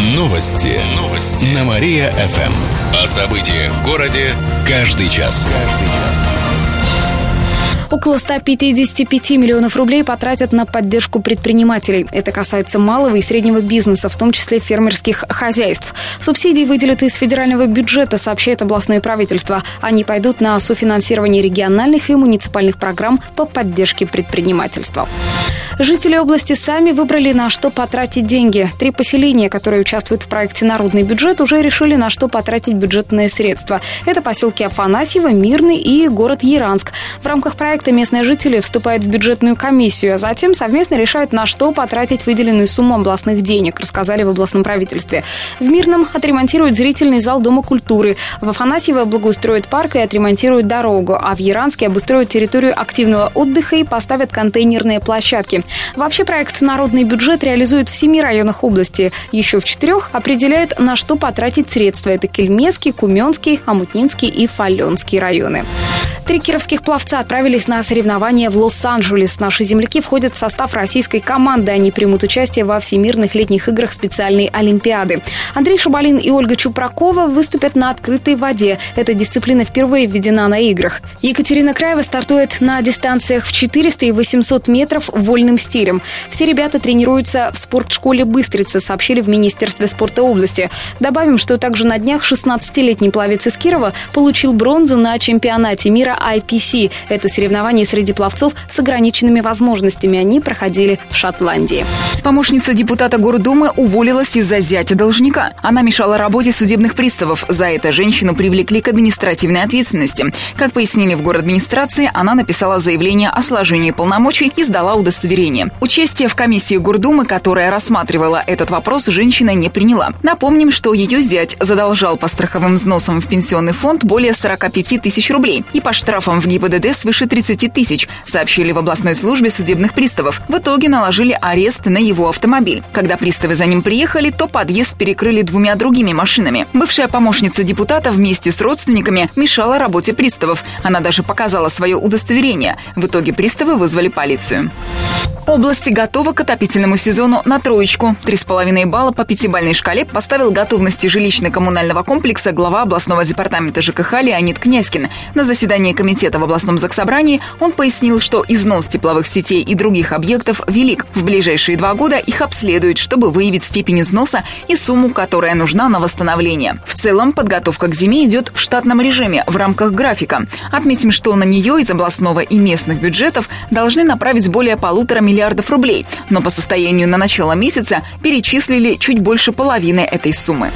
Новости. Новости. На Мария-ФМ. О событиях в городе каждый час. Каждый час. Около 155 миллионов рублей потратят на поддержку предпринимателей. Это касается малого и среднего бизнеса, в том числе фермерских хозяйств. Субсидии выделят из федерального бюджета, сообщает областное правительство. Они пойдут на софинансирование региональных и муниципальных программ по поддержке предпринимательства. Жители области сами выбрали, на что потратить деньги. Три поселения, которые участвуют в проекте «Народный бюджет», уже решили, на что потратить бюджетные средства. Это поселки Афанасьево, Мирный и город Яранск. В рамках проекта местные жители вступают в бюджетную комиссию, а затем совместно решают, на что потратить выделенную сумму областных денег, рассказали в областном правительстве. В Мирном отремонтируют зрительный зал Дома культуры, в Афанасьево благоустроят парк и отремонтируют дорогу, а в Яранске обустроят территорию активного отдыха и поставят контейнерные площадки. Вообще проект «Народный бюджет» реализует в семи районах области. Еще в четырех определяют, на что потратить средства. Это Кельмецкий, Куменский, Амутнинский и Фаленский районы. Три кировских пловца отправились на соревнования в Лос-Анджелес. Наши земляки входят в состав российской команды. Они примут участие во Всемирных летних играх специальной Олимпиады. Андрей Шабалин и Ольга Чупракова выступят на открытой воде. Эта дисциплина впервые введена на играх. Екатерина Краева стартует на дистанциях в 400 и 800 метров вольным стилем. Все ребята тренируются в спортшколе «Быстрица», сообщили в Министерстве спорта области. Добавим, что также на днях 16-летний пловец из Кирова получил бронзу на чемпионате мира IPC. Это соревнования среди пловцов с ограниченными возможностями. Они проходили в Шотландии. Помощница депутата Гордумы уволилась из-за зятя должника. Она мешала работе судебных приставов. За это женщину привлекли к административной ответственности. Как пояснили в город администрации, она написала заявление о сложении полномочий и сдала удостоверение. Участие в комиссии Гордумы, которая рассматривала этот вопрос, женщина не приняла. Напомним, что ее зять задолжал по страховым взносам в пенсионный фонд более 45 тысяч рублей и по штрафу штрафом в ГИБДД свыше 30 тысяч, сообщили в областной службе судебных приставов. В итоге наложили арест на его автомобиль. Когда приставы за ним приехали, то подъезд перекрыли двумя другими машинами. Бывшая помощница депутата вместе с родственниками мешала работе приставов. Она даже показала свое удостоверение. В итоге приставы вызвали полицию. Область готова к отопительному сезону на троечку. Три с половиной балла по пятибалльной шкале поставил готовности жилищно-коммунального комплекса глава областного департамента ЖКХ Леонид Князькин. На заседании комитета в областном заксобрании он пояснил, что износ тепловых сетей и других объектов велик. В ближайшие два года их обследуют, чтобы выявить степень износа и сумму, которая нужна на восстановление. В целом, подготовка к зиме идет в штатном режиме, в рамках графика. Отметим, что на нее из областного и местных бюджетов должны направить более полутора миллиардов рублей, но по состоянию на начало месяца перечислили чуть больше половины этой суммы.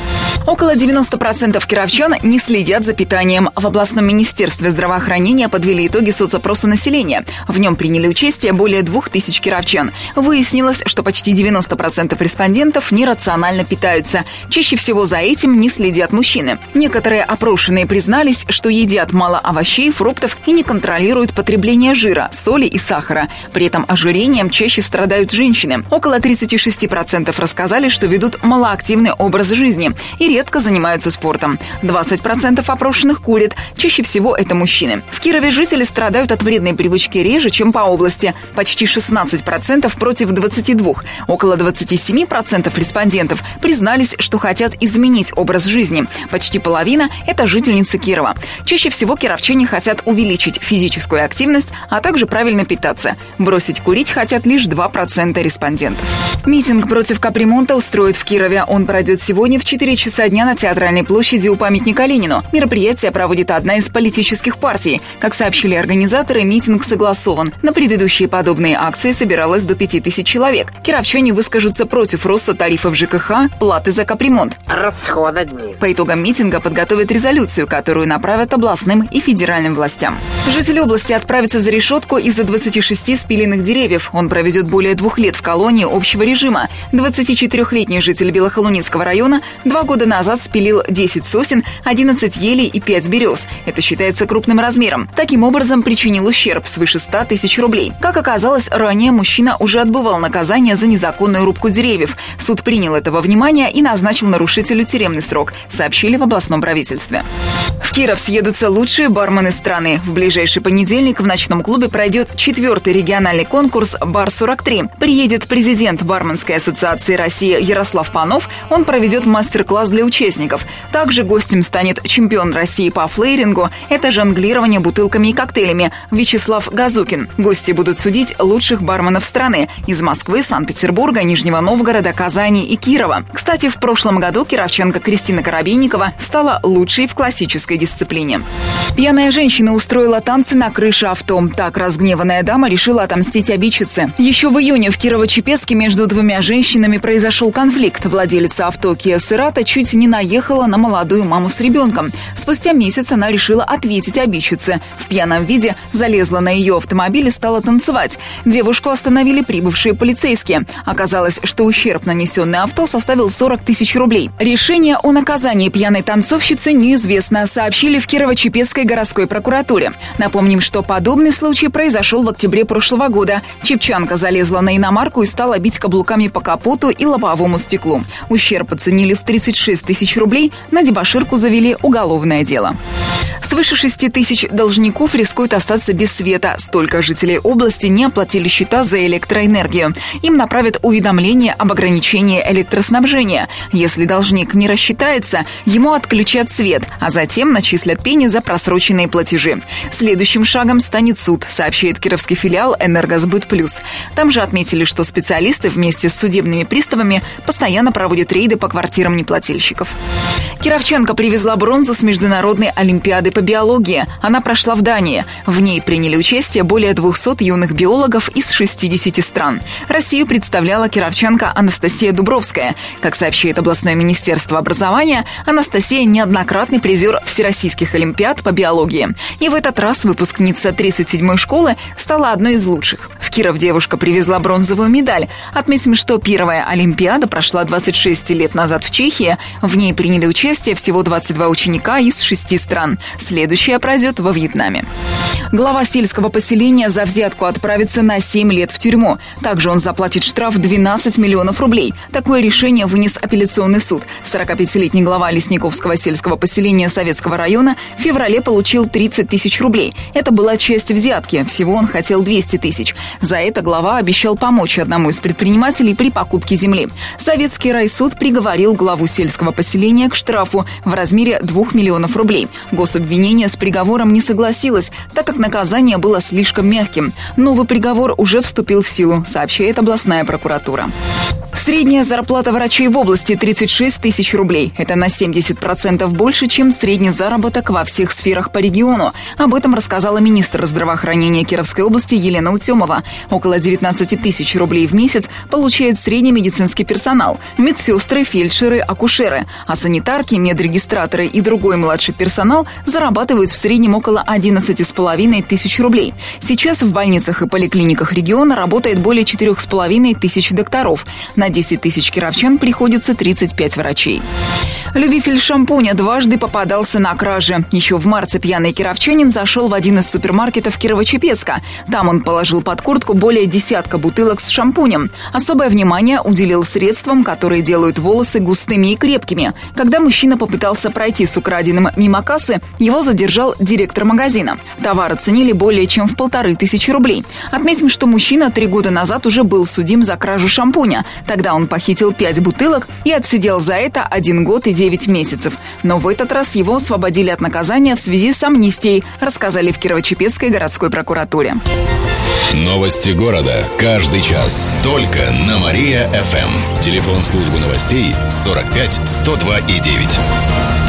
Около 90% кировчан не следят за питанием. В областном министерстве здравоохранения подвели итоги соцопроса населения. В нем приняли участие более 2000 кировчан. Выяснилось, что почти 90% респондентов нерационально питаются. Чаще всего за этим не следят мужчины. Некоторые опрошенные признались, что едят мало овощей, фруктов и не контролируют потребление жира, соли и сахара. При этом ожирением ожирением чаще страдают женщины. Около 36% рассказали, что ведут малоактивный образ жизни и редко занимаются спортом. 20% опрошенных курят. Чаще всего это мужчины. В Кирове жители страдают от вредной привычки реже, чем по области. Почти 16% против 22%. Около 27% респондентов признались, что хотят изменить образ жизни. Почти половина – это жительницы Кирова. Чаще всего кировчане хотят увеличить физическую активность, а также правильно питаться. Бросить курить хотят хотят лишь 2% респондентов. Митинг против капремонта устроят в Кирове. Он пройдет сегодня в 4 часа дня на Театральной площади у памятника Ленину. Мероприятие проводит одна из политических партий. Как сообщили организаторы, митинг согласован. На предыдущие подобные акции собиралось до 5000 человек. Кировчане выскажутся против роста тарифов ЖКХ, платы за капремонт. Расходами. По итогам митинга подготовят резолюцию, которую направят областным и федеральным властям. Жители области отправятся за решетку из-за 26 спиленных деревьев. Он проведет более двух лет в колонии общего режима. 24-летний житель Белохолуницкого района два года назад спилил 10 сосен, 11 елей и 5 берез. Это считается крупным размером. Таким образом, причинил ущерб свыше 100 тысяч рублей. Как оказалось, ранее мужчина уже отбывал наказание за незаконную рубку деревьев. Суд принял это во внимание и назначил нарушителю тюремный срок, сообщили в областном правительстве. В Киров съедутся лучшие бармены страны. В ближайший понедельник в ночном клубе пройдет четвертый региональный конкурс «Бар-43». Приедет президент Барменской ассоциации России Ярослав Панов. Он проведет мастер-класс для участников. Также гостем станет чемпион России по флейрингу. Это жонглирование бутылками и коктейлями Вячеслав Газукин. Гости будут судить лучших барменов страны из Москвы, Санкт-Петербурга, Нижнего Новгорода, Казани и Кирова. Кстати, в прошлом году кировченко Кристина Коробейникова стала лучшей в классической дисциплине. Пьяная женщина устроила танцы на крыше авто. Так разгневанная дама решила отомстить обидчице. Еще в июне в Кирово-Чепецке между двумя женщинами произошел конфликт. Владелица авто Kia Cerato чуть не наехала на молодую маму с ребенком. Спустя месяц она решила ответить обидчице. В пьяном виде залезла на ее автомобиль и стала танцевать. Девушку остановили прибывшие полицейские. Оказалось, что ущерб, нанесенный авто, составил 40 тысяч рублей. Решение о наказании пьяной танцовщицы неизвестно, сообщили в Кирово-Чепецкой городской прокуратуре. Напомним, что подобный случай произошел в октябре прошлого года. Чепчанка залезла на иномарку и стала бить каблуками по капоту и лобовому стеклу. Ущерб оценили в 36 тысяч рублей, на дебаширку завели уголовное дело. Свыше 6 тысяч должников рискуют остаться без света. Столько жителей области не оплатили счета за электроэнергию. Им направят уведомление об ограничении электроснабжения. Если должник не рассчитается, ему отключат свет, а затем начислят пени за просроченные платежи. Следующим шагом станет суд, сообщает кировский филиал «Энергосбыт Плюс». Там же отметили, что специалисты вместе с судебными приставами постоянно проводят рейды по квартирам неплательщиков. Кировченко привезла бронзу с Международной Олимпиады по биологии. Она прошла в Дании. В ней приняли участие более 200 юных биологов из 60 стран. Россию представляла кировченко Анастасия Дубровская. Как сообщает областное министерство образования, Анастасия неоднократный призер Всероссийских Олимпиад по биологии. И в этот раз выпускница 37-й школы стала одной из лучших. В Киров девушка привезла бронзовую медаль. Отметим, что первая Олимпиада прошла 26 лет назад в Чехии. В ней приняли участие всего 22 ученика из шести стран. Следующая пройдет во Вьетнаме. Глава сельского поселения за взятку отправится на 7 лет в тюрьму. Также он заплатит штраф 12 миллионов рублей. Такое решение вынес апелляционный суд. 45-летний глава Лесниковского сельского поселения Советского района в феврале получил 30 тысяч рублей. Это была часть взятки. Всего он хотел 200 тысяч. За это глава обещал помочь одному из предпринимателей при покупке земли. Советский райсуд приговорил главу сельского поселения к штрафу в размере 2 миллионов рублей. Гособвинение с приговором не согласилось, так как наказание было слишком мягким. Новый приговор уже вступил в силу, сообщает областная прокуратура. Средняя зарплата врачей в области 36 тысяч рублей. Это на 70% больше, чем средний заработок во всех сферах по региону. Об этом рассказала министр здравоохранения Кировской области Елена Утемова. Около 19 тысяч рублей в месяц получает средний медицинский персонал. Медсестры, фельдшеры, акушеры. А санитарки, медрегистраторы и другой младший персонал зарабатывают в среднем около 11,5 тысяч рублей. Сейчас в больницах и поликлиниках региона работает более 4,5 тысяч докторов. На 10 тысяч кировчан приходится 35 врачей. Любитель шампуня дважды попадался на краже. Еще в марте пьяный кировчанин зашел в один из супермаркетов Кирово-Чепецка. Там он положил под куртку более десятка бутылок с шампунем. Особое внимание уделил средствам, которые делают волосы густыми и крепкими. Когда мужчина попытался пройти с украденным мимо кассы, его задержал директор магазина. Товар оценили более чем в полторы тысячи рублей. Отметим, что мужчина три года назад уже был судим за кражу шампуня. Тогда он похитил пять бутылок и отсидел за это один год и девять месяцев. Но в этот раз его освободили от наказания в связи с амнистией, рассказали в Кирово-Чепецкой городской прокуратуре. Новости города. Каждый час. Только на Мария-ФМ. Телефон службы новостей 45 102 и 9.